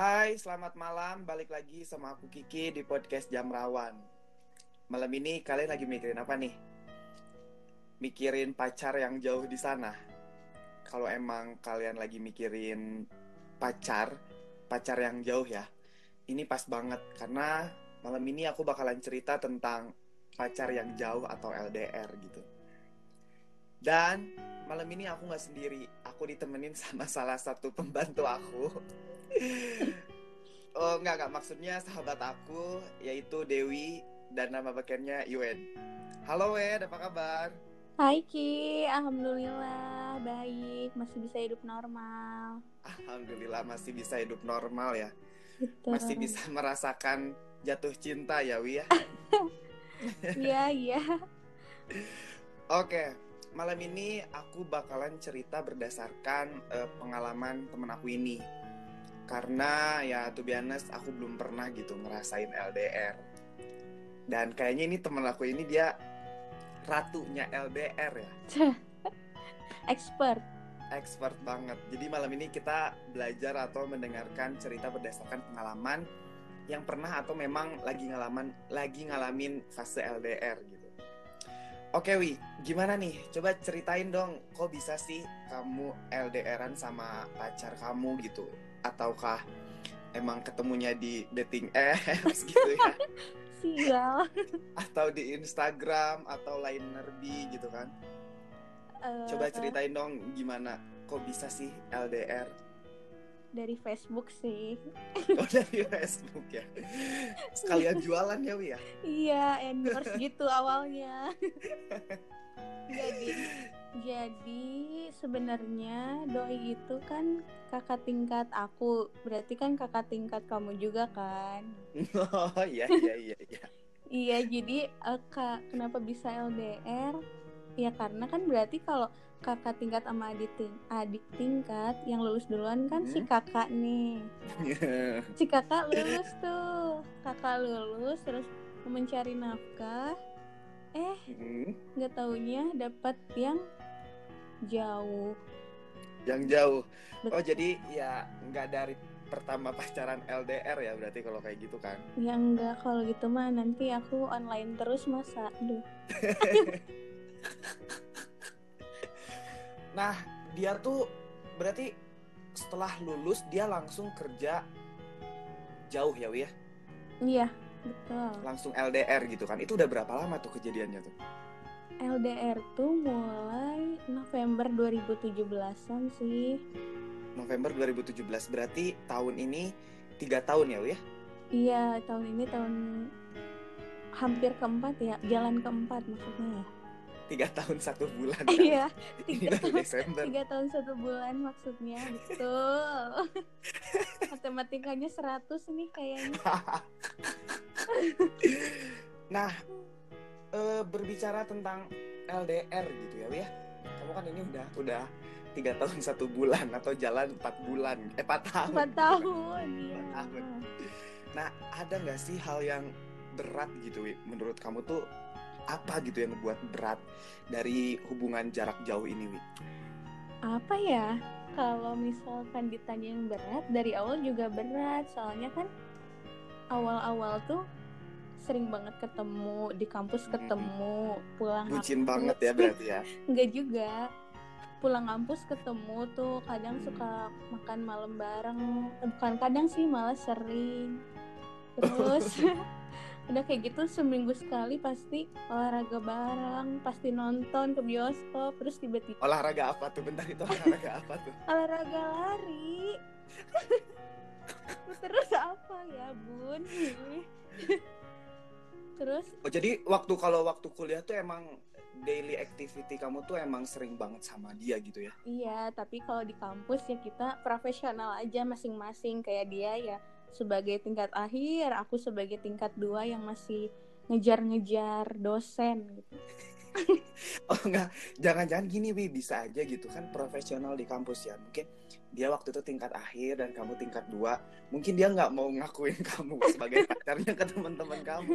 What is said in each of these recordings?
Hai, selamat malam. Balik lagi sama aku Kiki di podcast Jam Rawan. Malam ini kalian lagi mikirin apa nih? Mikirin pacar yang jauh di sana. Kalau emang kalian lagi mikirin pacar, pacar yang jauh ya. Ini pas banget karena malam ini aku bakalan cerita tentang pacar yang jauh atau LDR gitu. Dan malam ini aku nggak sendiri, aku ditemenin sama salah satu pembantu aku. Oh nggak nggak maksudnya sahabat aku yaitu Dewi dan nama bakennya Yuen. Halo Wen, apa kabar? Hai Ki, Alhamdulillah baik, masih bisa hidup normal. Alhamdulillah masih bisa hidup normal ya. Gitu. Masih bisa merasakan jatuh cinta ya Wi ya. Iya iya. Oke, malam ini aku bakalan cerita berdasarkan eh, pengalaman temen aku ini. Karena ya to be honest, aku belum pernah gitu ngerasain LDR. Dan kayaknya ini temen aku ini dia ratunya LDR ya. Expert. Expert banget. Jadi malam ini kita belajar atau mendengarkan cerita berdasarkan pengalaman yang pernah atau memang lagi ngalaman lagi ngalamin fase LDR gitu. Oke Wi, gimana nih? Coba ceritain dong, kok bisa sih kamu LDRan sama pacar kamu gitu? Ataukah emang ketemunya di dating apps gitu ya? Sial. Atau di Instagram atau lain nerbi gitu kan? Eh, Coba ceritain dong gimana kok bisa sih LDR? dari Facebook sih. Oh dari Facebook ya. Sekalian jualan ya Wi ya. Iya, endorse gitu awalnya. jadi jadi sebenarnya doi itu kan kakak tingkat aku, berarti kan kakak tingkat kamu juga kan? Oh iya iya iya iya. Iya, jadi eh, kak kenapa bisa LDR? Ya karena kan berarti kalau kakak tingkat sama adik, ting- adik tingkat yang lulus duluan kan si Hmm. kakak nih. Si kakak lulus tuh, kakak lulus terus mencari nafkah. Eh, Hmm, nggak taunya dapat yang jauh. Yang jauh. Oh Betul. jadi ya nggak dari pertama pacaran LDR ya berarti kalau kayak gitu kan? Ya enggak kalau gitu mah nanti aku online terus masa. Duh. Nah dia tuh berarti setelah lulus dia langsung kerja jauh ya Wi ya? Iya, betul. Langsung LDR gitu kan? Itu udah berapa lama tuh kejadiannya tuh? LDR tuh mulai November 2017-an sih. November 2017 berarti tahun ini tiga tahun ya Wi ya? Iya, tahun ini tahun hampir keempat ya, jalan keempat maksudnya ya. Tiga tahun satu bulan kan? Iya, tiga tahun, Desember. tiga tahun satu bulan maksudnya, betul. Matematikanya 100 nih kayaknya. Nah, eh, berbicara tentang LDR gitu ya, ya. Kamu kan ini udah udah tiga tahun satu bulan atau jalan empat bulan, eh empat tahun. 4 tahun. Empat tahun. Nah, ada nggak sih hal yang berat gitu, Wi? Menurut kamu tuh apa gitu yang membuat berat dari hubungan jarak jauh ini, Wi? Apa ya? Kalau misalkan ditanya yang berat, dari awal juga berat. Soalnya kan awal-awal tuh sering banget ketemu, di kampus ketemu, pulang Bucin kampus. banget ya berarti ya. Enggak juga. Pulang kampus ketemu tuh kadang suka makan malam bareng. Eh, Bukan kadang sih, malah sering. Terus udah kayak gitu seminggu sekali pasti olahraga bareng, pasti nonton ke bioskop, terus tiba-tiba Olahraga apa tuh? Bentar itu olahraga apa tuh? olahraga lari. terus apa ya, Bun? Terus Oh, jadi waktu kalau waktu kuliah tuh emang daily activity kamu tuh emang sering banget sama dia gitu ya? Iya, tapi kalau di kampus ya kita profesional aja masing-masing kayak dia ya sebagai tingkat akhir, aku sebagai tingkat dua yang masih ngejar-ngejar dosen gitu. Oh enggak, jangan-jangan gini Wi, bisa aja gitu kan profesional di kampus ya. Mungkin dia waktu itu tingkat akhir dan kamu tingkat dua. Mungkin dia nggak mau ngakuin kamu sebagai pacarnya ke teman-teman kamu.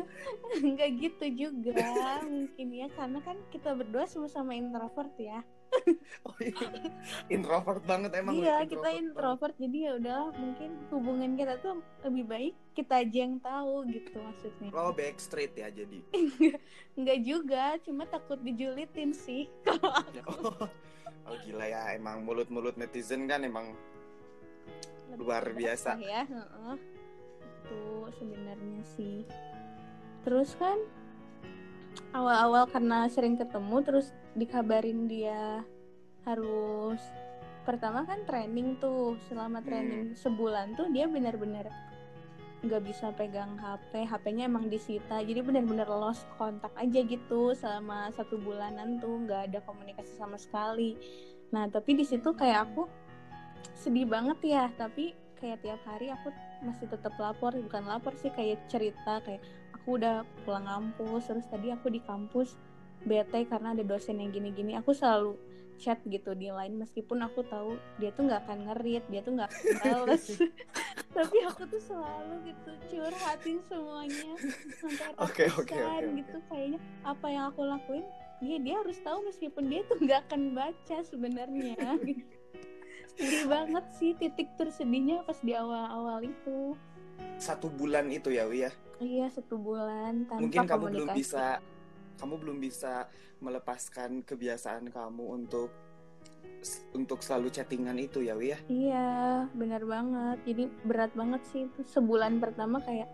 Enggak gitu juga mungkin ya karena kan kita berdua sama-sama introvert ya. Oh, iya. introvert banget emang. iya Wi, kita banget. introvert jadi ya udahlah mungkin hubungan kita tuh lebih baik kita aja yang tahu gitu maksudnya Oh backstreet ya jadi. Enggak juga cuma takut dijulitin sih Oh, oh gila ya emang mulut-mulut netizen kan emang Lebih Luar biasa. ya heeh. itu sebenarnya sih terus kan awal-awal karena sering ketemu terus dikabarin dia harus pertama kan training tuh selama Hmm. training sebulan tuh dia benar-benar nggak bisa pegang HP HP-nya emang disita jadi benar-benar lost kontak aja gitu selama satu bulanan tuh nggak ada komunikasi sama sekali nah tapi di situ kayak aku sedih banget ya tapi kayak tiap hari aku masih tetap lapor bukan lapor sih kayak cerita kayak aku udah pulang kampus terus tadi aku di kampus bete karena ada dosen yang gini-gini aku selalu chat gitu di line meskipun aku tahu dia tuh nggak akan ngerit dia tuh nggak akan bales tapi aku tuh selalu gitu curhatin semuanya sampai ratusan oke, oke. gitu kayaknya apa yang aku lakuin dia dia harus tahu meskipun dia tuh nggak akan baca sebenarnya. Sedih banget sih titik tersedihnya pas di awal-awal itu satu bulan itu ya Wi ya. iya satu bulan tanpa Mungkin kamu belum komunikasi. bisa kamu belum bisa melepaskan kebiasaan kamu untuk untuk selalu chattingan itu ya Wi ya. Iya, benar banget. Jadi berat banget sih itu sebulan pertama kayak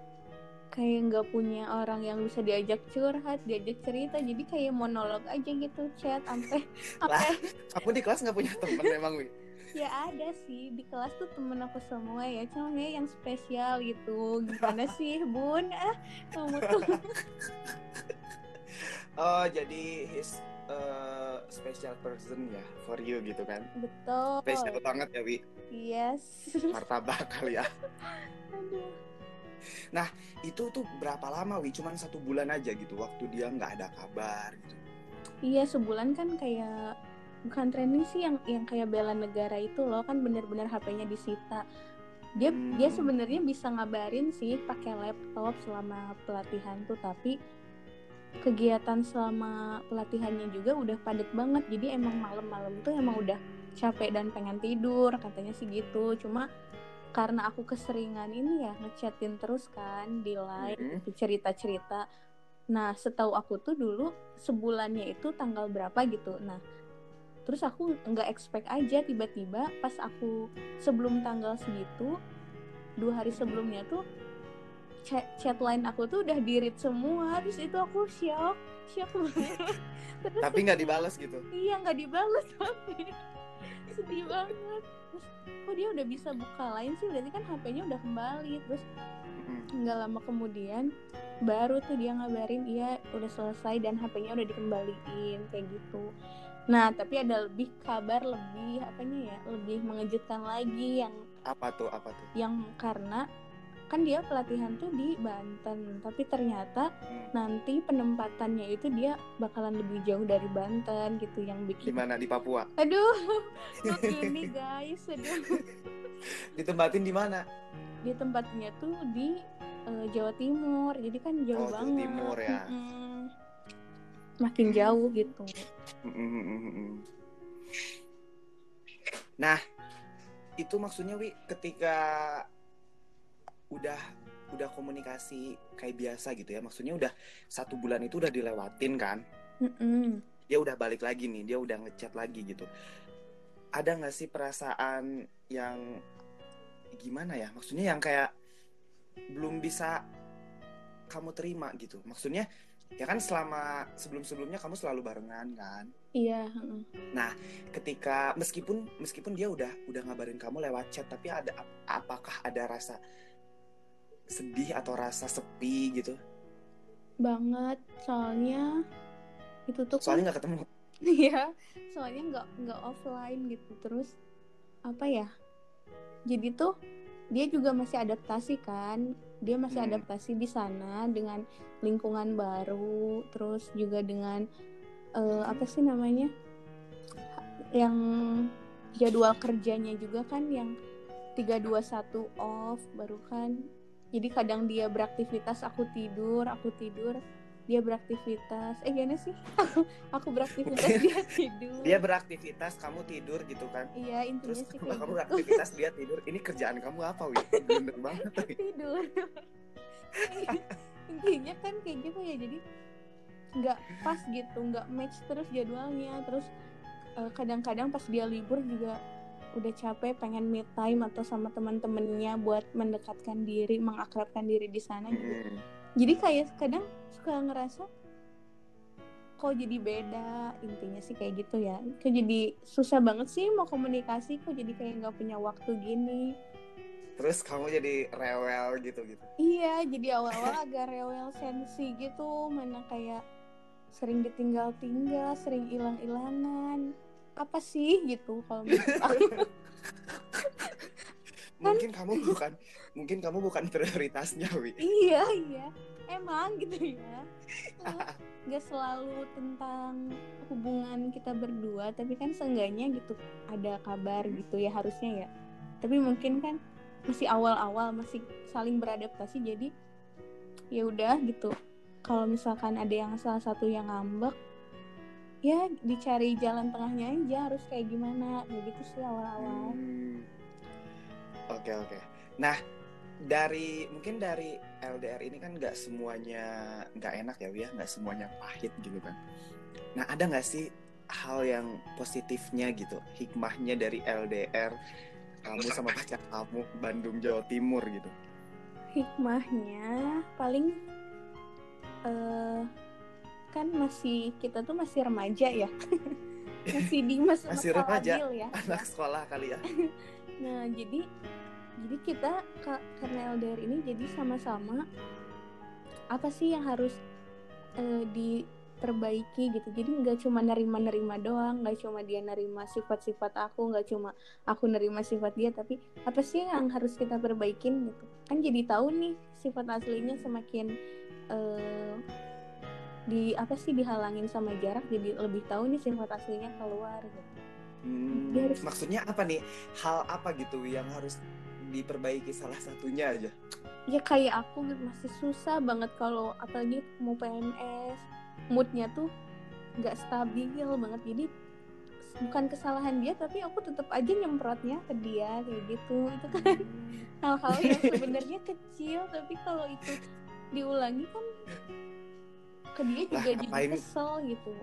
kayak nggak punya orang yang bisa diajak curhat, diajak cerita. Jadi kayak monolog aja gitu chat sampai sampai Kamu di kelas nggak punya temen emang Wi? Ya ada sih di kelas tuh temen aku semua ya, cuma ya yang spesial gitu. Gimana sih, Bun? Ah, kamu tuh Oh jadi his uh, special person ya for you gitu kan. betul. Spesial banget ya Wi. Yes. Martabak kali ya. Aduh. Itu tuh berapa lama Wi? Cuman satu bulan aja gitu. Waktu dia nggak ada kabar gitu. Iya sebulan kan kayak bukan training sih yang yang kayak bela negara itu loh kan bener-bener HP-nya disita. Dia Hmm. dia sebenarnya bisa ngabarin sih pakai laptop selama pelatihan tuh tapi kegiatan selama pelatihannya juga udah padat banget jadi emang malam-malam tuh emang udah capek dan pengen tidur katanya sih gitu cuma karena aku keseringan ini ya ngechatin terus kan di line Mhm. cerita-cerita nah setahu aku tuh dulu sebulannya itu tanggal berapa gitu nah terus aku nggak expect aja tiba-tiba pas aku sebelum tanggal segitu dua hari sebelumnya tuh chat, chat line aku tuh udah di read semua. Terus itu aku shock shock banget. Terus Tapi nggak dibalas gitu. iya nggak dibalas tapi sedih banget. Terus kok dia udah bisa buka lain sih? Berarti kan HP-nya udah kembali. Terus nggak lama kemudian baru tuh dia ngabarin iya udah selesai dan HP-nya udah dikembaliin kayak gitu nah tapi ada lebih kabar lebih apanya ya lebih mengejutkan lagi yang Apa tuh? Apa tuh? yang karena kan dia pelatihan tuh di Banten tapi ternyata Hmm. nanti penempatannya itu dia bakalan lebih jauh dari Banten gitu yang Di bikin mana? Di Papua. aduh gini guys aduh Ditempatin di mana? di tempatnya tuh di eh, Jawa Timur jadi kan jauh Oh, Jawa banget Timur ya. Mm-mm. Makin jauh gitu. Nah, itu maksudnya Wi ketika udah udah komunikasi kayak biasa gitu ya. Maksudnya udah satu bulan itu udah dilewatin kan. Mm-mm. Dia udah balik lagi nih, dia udah ngechat lagi gitu. Ada nggak sih perasaan yang gimana ya? Maksudnya yang kayak belum bisa kamu terima gitu. Maksudnya ya kan selama sebelum-sebelumnya kamu selalu barengan kan. iya heeh. ketika meskipun meskipun dia udah udah ngabarin kamu lewat chat tapi ada ap- apakah ada rasa sedih atau rasa sepi gitu banget soalnya itu tuh kan soalnya nggak ketemu Iya, soalnya nggak nggak offline gitu terus apa ya? Jadi tuh dia juga masih adaptasi kan, dia masih Hmm. adaptasi di sana dengan lingkungan baru, terus juga dengan eh, apa sih namanya? Yang jadwal kerjanya juga kan yang 321 off baru kan. Jadi kadang dia beraktivitas aku tidur, aku tidur. Dia beraktivitas. Eh gimana sih? Aku beraktivitas dia tidur. Dia beraktivitas kamu tidur gitu kan. Iya intinya terus sih kamu gitu. beraktivitas dia tidur. Ini kerjaan kamu apa wi? Bener banget Wi. tidur. Intinya kan kayak gitu ya jadi nggak pas gitu nggak match terus jadwalnya. Terus eh, kadang-kadang pas dia libur juga udah capek pengen me time atau sama teman-temannya buat mendekatkan diri mengakrabkan diri di sana gitu. Hmm. Jadi kayak kadang suka ngerasa kok jadi beda intinya sih kayak gitu ya. Kok jadi susah banget sih mau komunikasi kok jadi kayak nggak punya waktu gini. Terus kamu jadi rewel gitu gitu iya jadi awal-awal agak rewel sensi gitu mana kayak sering ditinggal-tinggal sering hilang-hilangan. Apa sih gitu kalau menurut aku mungkin kamu bukan mungkin kamu bukan prioritasnya wi. Iya iya. Emang gitu ya. Nggak selalu tentang hubungan kita berdua tapi kan seenggaknya gitu ada kabar gitu ya harusnya ya. Tapi mungkin kan masih awal-awal masih saling beradaptasi jadi ya udah gitu. Kalau misalkan ada yang salah satu yang ngambek ya dicari jalan tengahnya aja harus kayak gimana. Kayak gitu sih awal-awal. Hmm. Oke oke. Nah dari mungkin dari LDR ini kan nggak semuanya nggak enak ya Wia, nggak semuanya pahit gitu kan. Nah ada nggak sih hal yang positifnya gitu, hikmahnya dari LDR kamu sama pacar kamu Bandung Jawa Timur gitu. hikmahnya paling eh kan masih kita tuh masih remaja ya masih di masa Masih remaja, ya Anak sekolah kali ya. nah jadi jadi kita ka- karena LDR ini jadi sama-sama apa sih yang harus eh, diperbaiki gitu. Jadi nggak cuma nerima-nerima doang nggak cuma dia nerima sifat-sifat aku nggak cuma aku nerima sifat dia tapi apa sih yang harus kita perbaikin gitu. Kan jadi tahu nih sifat aslinya semakin eh, di apa sih dihalangin sama jarak jadi lebih tahu nih sifat aslinya keluar gitu Hmm, Dia harus- maksudnya apa nih? Hal apa gitu yang harus diperbaiki salah satunya aja? ya kayak aku gitu, masih susah banget kalau apalagi mau PMS moodnya tuh nggak stabil banget jadi bukan kesalahan dia tapi aku tetap aja nyemprotnya ke dia kayak gitu itu kan Hmm. hal-hal yang sebenarnya kecil tapi kalau itu diulangi kan ke dia juga Lah, jadi kesel gitu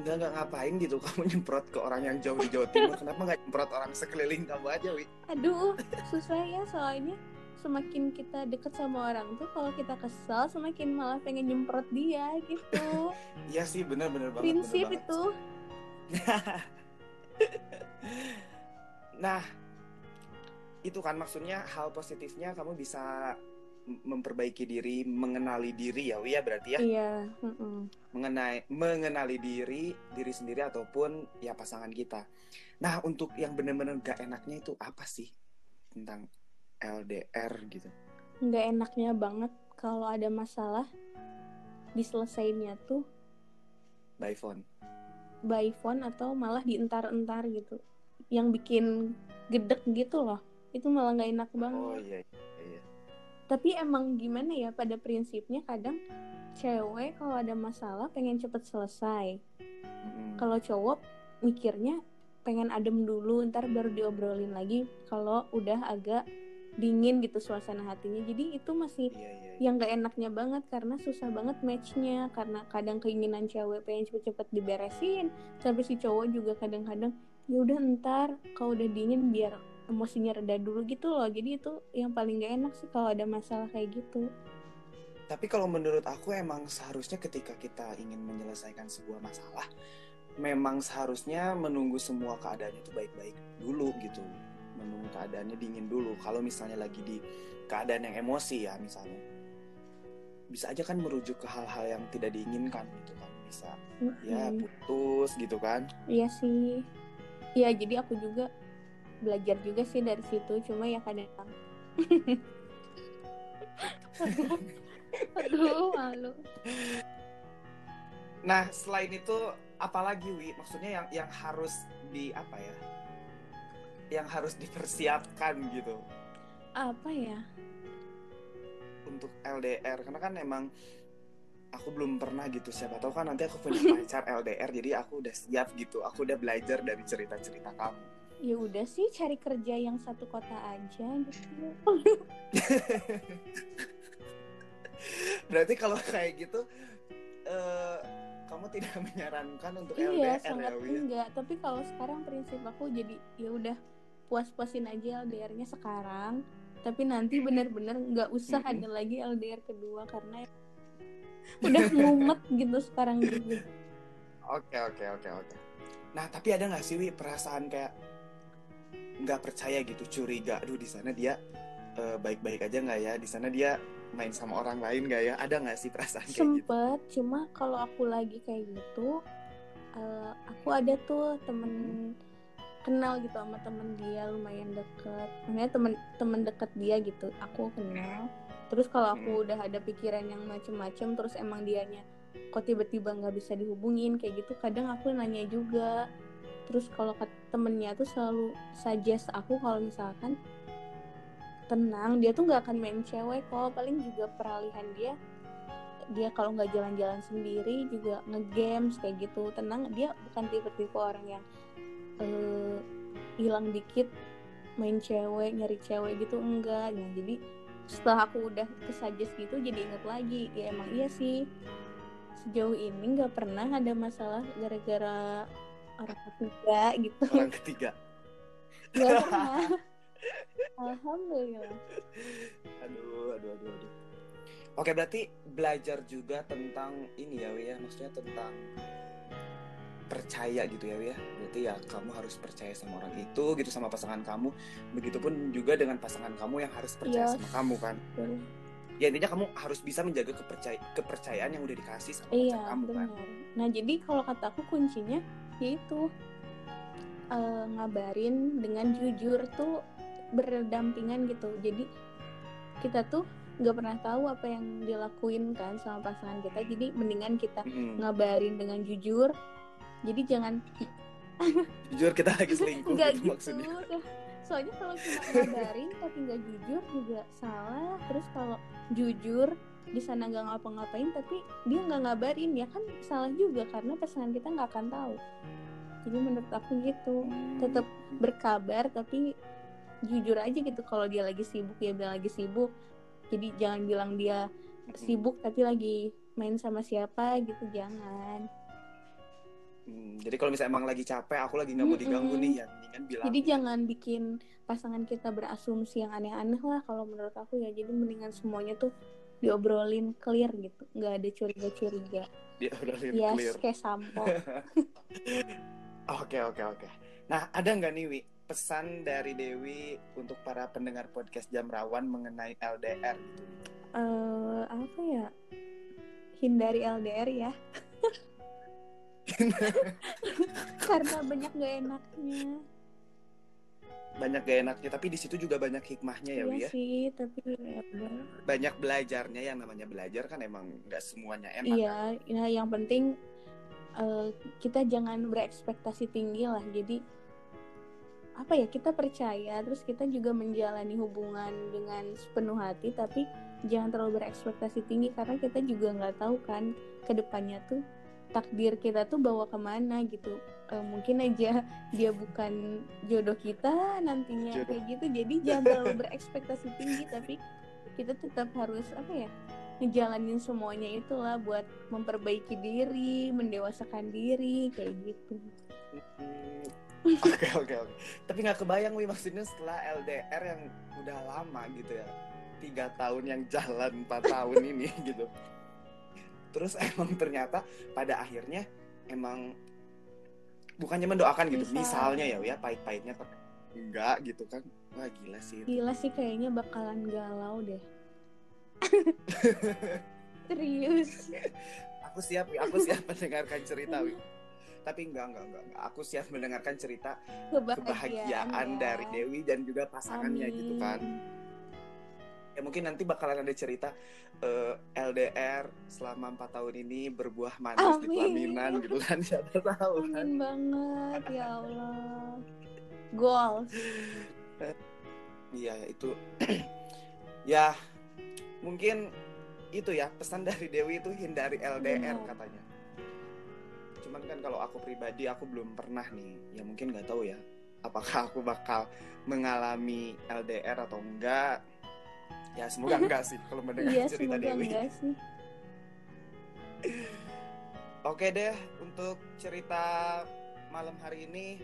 Enggak, enggak ngapain gitu? Kamu nyemprot ke orang yang jauh di Jawa Timur kenapa nggak nyemprot orang sekeliling kamu aja Wi? Aduh susah ya soalnya. Semakin kita deket sama orang tuh kalau kita kesel semakin malah pengen nyemprot dia gitu. Iya sih bener bener banget prinsip bener banget. itu. Nah itu kan maksudnya hal positifnya kamu bisa memperbaiki diri mengenali diri ya Wi ya berarti ya? Iya mengenai mengenali diri diri sendiri ataupun ya pasangan kita. Nah untuk yang bener-bener gak enaknya itu apa sih tentang LDR gitu? Nggak enaknya banget kalau ada masalah diselesainnya tuh by phone? by phone atau malah dientar-entar gitu. Yang bikin gedek gitu loh. Itu malah nggak enak banget. oh iya iya tapi emang gimana ya pada prinsipnya kadang cewek kalau ada masalah pengen cepet selesai Mm-mm. kalau cowok mikirnya pengen adem dulu ntar baru diobrolin lagi kalau udah agak dingin gitu suasana hatinya jadi itu masih iya iya iya. yang gak enaknya banget karena susah banget matchnya karena kadang keinginan cewek pengen cepet-cepet diberesin tapi si cowok juga kadang-kadang ya udah ntar kalau udah dingin biar emosinya reda dulu gitu loh jadi itu yang paling gak enak sih kalau ada masalah kayak gitu Tapi kalau menurut aku emang seharusnya ketika kita ingin menyelesaikan sebuah masalah, memang seharusnya menunggu semua keadaannya itu baik-baik dulu gitu. Menunggu keadaannya dingin dulu. Kalau misalnya lagi di keadaan yang emosi ya misalnya. Bisa aja kan merujuk ke hal-hal yang tidak diinginkan gitu kan. Bisa ya Mm-mm. putus gitu kan. iya sih iya jadi aku juga belajar juga sih dari situ cuma ya kadang aduh malu Nah, selain itu apalagi Wi? Maksudnya yang yang harus di apa ya? Yang harus dipersiapkan gitu. apa ya untuk LDR karena kan emang aku belum pernah gitu siapa tahu kan nanti aku punya pacar LDR jadi aku udah siap gitu aku udah belajar dari cerita-cerita kamu ya udah sih cari kerja yang satu kota aja gitu. Berarti kalau kayak gitu eh, kamu tidak menyarankan untuk iya LDR sangat ya? Wi? enggak. Tapi kalau sekarang prinsip aku jadi ya udah puas-puasin aja LDR-nya sekarang. Tapi nanti bener-bener nggak usah ada lagi LDR kedua karena udah mumet gitu sekarang juga. Oke oke oke oke. Nah tapi ada nggak sih Wi perasaan kayak nggak percaya gitu, curiga, aduh di sana dia eh, baik-baik aja nggak ya? Di sana dia main sama orang lain nggak ya? Ada nggak sih perasaan kayak gitu? sempet cuma kalau aku lagi kayak gitu eh, aku ada tuh temen kenal gitu sama temen dia lumayan deket makanya temen temen deket dia gitu aku kenal terus kalau aku Hmm. udah ada pikiran yang macem-macem terus emang dianya kok tiba-tiba nggak bisa dihubungin kayak gitu kadang aku nanya juga terus kalau ke temennya tuh selalu suggest aku kalau misalkan tenang dia tuh nggak akan main cewek kok. Paling juga peralihan dia dia kalau nggak jalan-jalan sendiri juga ngegames kayak gitu. Tenang dia bukan tipe-tipe orang yang eh, hilang dikit main cewek nyari cewek gitu enggak. Nah jadi setelah aku udah kesuggest gitu jadi inget lagi. Ya emang iya sih. Sejauh ini nggak pernah ada masalah gara-gara orang ketiga gitu Orang ketiga. nggak pernah alhamdulillah Aduh, aduh, aduh, aduh. Oke, berarti belajar juga tentang ini ya, Wi ya. Maksudnya tentang percaya gitu ya, Wi ya. Berarti ya kamu harus percaya sama orang itu gitu sama pasangan kamu. Begitupun juga dengan pasangan kamu yang harus percaya Yes. sama kamu kan. Betul. Ya intinya kamu harus bisa menjaga kepercaya kepercayaan yang udah dikasih sama Iya, kamu kan. benar. Nah, jadi kalau kata aku kuncinya yaitu eh, ngabarin dengan jujur tuh berdampingan gitu. Jadi kita tuh nggak pernah tahu apa yang dilakuin kan sama pasangan kita. Jadi mendingan kita Mm-mm. ngabarin dengan jujur. Jadi jangan Jujur kita lagi selingkuh nggak gitu, gitu. maksudnya. Soalnya kalau cuma ngabarin tapi nggak jujur juga salah. Terus kalau jujur di sana nggak ngapa-ngapain tapi dia nggak ngabarin ya kan salah juga karena pasangan kita nggak akan tahu. Jadi menurut aku gitu tetap berkabar tapi jujur aja gitu kalau dia lagi sibuk ya bilang lagi sibuk. Jadi jangan bilang dia sibuk tapi lagi main sama siapa gitu jangan. Hmm, jadi kalau misalnya emang lagi capek, aku lagi nggak mau diganggu nih, ya mendingan bilang. Jadi jangan bikin pasangan kita berasumsi yang aneh-aneh lah kalau menurut aku ya. Jadi mendingan semuanya tuh diobrolin clear gitu, nggak ada curiga-curiga. udah Yes, clear. kayak sampo. Oke oke oke. Nah ada nggak nih Wi pesan dari Dewi untuk para pendengar podcast Jam Rawan mengenai LDR gitu? Eh, apa ya? Hindari LDR ya. Karena banyak gak enaknya. Banyak gak enaknya, tapi di situ juga banyak hikmahnya ya Wi Iya ya. sih, tapi ya udah. Banyak belajarnya yang namanya belajar kan emang nggak semuanya enak. kan? Iya, ya, yang penting eh, kita jangan berekspektasi tinggi lah. Jadi apa ya kita percaya, terus kita juga menjalani hubungan dengan sepenuh hati, tapi jangan terlalu berekspektasi tinggi karena kita juga nggak tahu kan ke depannya tuh takdir kita tuh bawa ke mana gitu. Eh, mungkin aja dia bukan jodoh kita nantinya Jodoh. kayak gitu. Jadi jangan terlalu berekspektasi tinggi, tapi kita tetap harus apa ya ngejalanin semuanya itulah buat memperbaiki diri, mendewasakan diri kayak gitu. Oke oke oke. Tapi nggak kebayang Wi maksudnya setelah LDR yang udah lama gitu ya, tiga tahun yang jalan empat tahun ini gitu. Terus emang ternyata pada akhirnya emang bukannya mendoakan gitu, Bisa. misalnya ya ya pahit-pahitnya enggak gitu kan. Wah gila sih. itu. Gila sih kayaknya bakalan galau deh. Serius. Aku siap, aku siap mendengarkan cerita Wi. Tapi enggak, enggak, enggak, enggak. Aku siap mendengarkan cerita kebahagiaan ya. dari Dewi dan juga pasangannya gitu kan. Ya mungkin nanti bakalan ada cerita eh, LDR selama empat tahun ini berbuah manis di Amin. pelaminan gitu kan siapa tahu kan Amin banget ya Allah. Goals. iya itu ya mungkin itu ya pesan dari Dewi itu hindari LDR Benar. katanya. Cuman kan kalau aku pribadi aku belum pernah nih, ya mungkin nggak tahu ya, apakah aku bakal mengalami LDR atau enggak. Ya semoga enggak sih kalau mendengar iya cerita semoga Dewi. enggak sih Oke deh, untuk cerita malam hari ini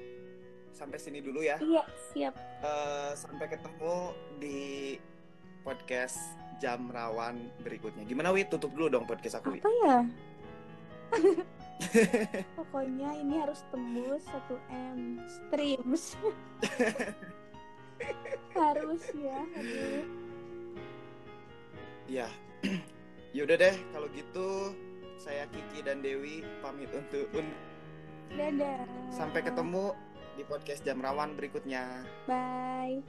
sampai sini dulu ya. iya siap Eh, sampai ketemu di podcast jam rawan berikutnya. Gimana Wi? Tutup dulu dong podcast aku Wi. apa ya pokoknya ini harus tembus 1 m streams harus ya aduh Ya, yaudah deh kalau gitu saya Kiki dan Dewi pamit untuk un- dadah. Sampai ketemu di podcast jam rawan berikutnya. bye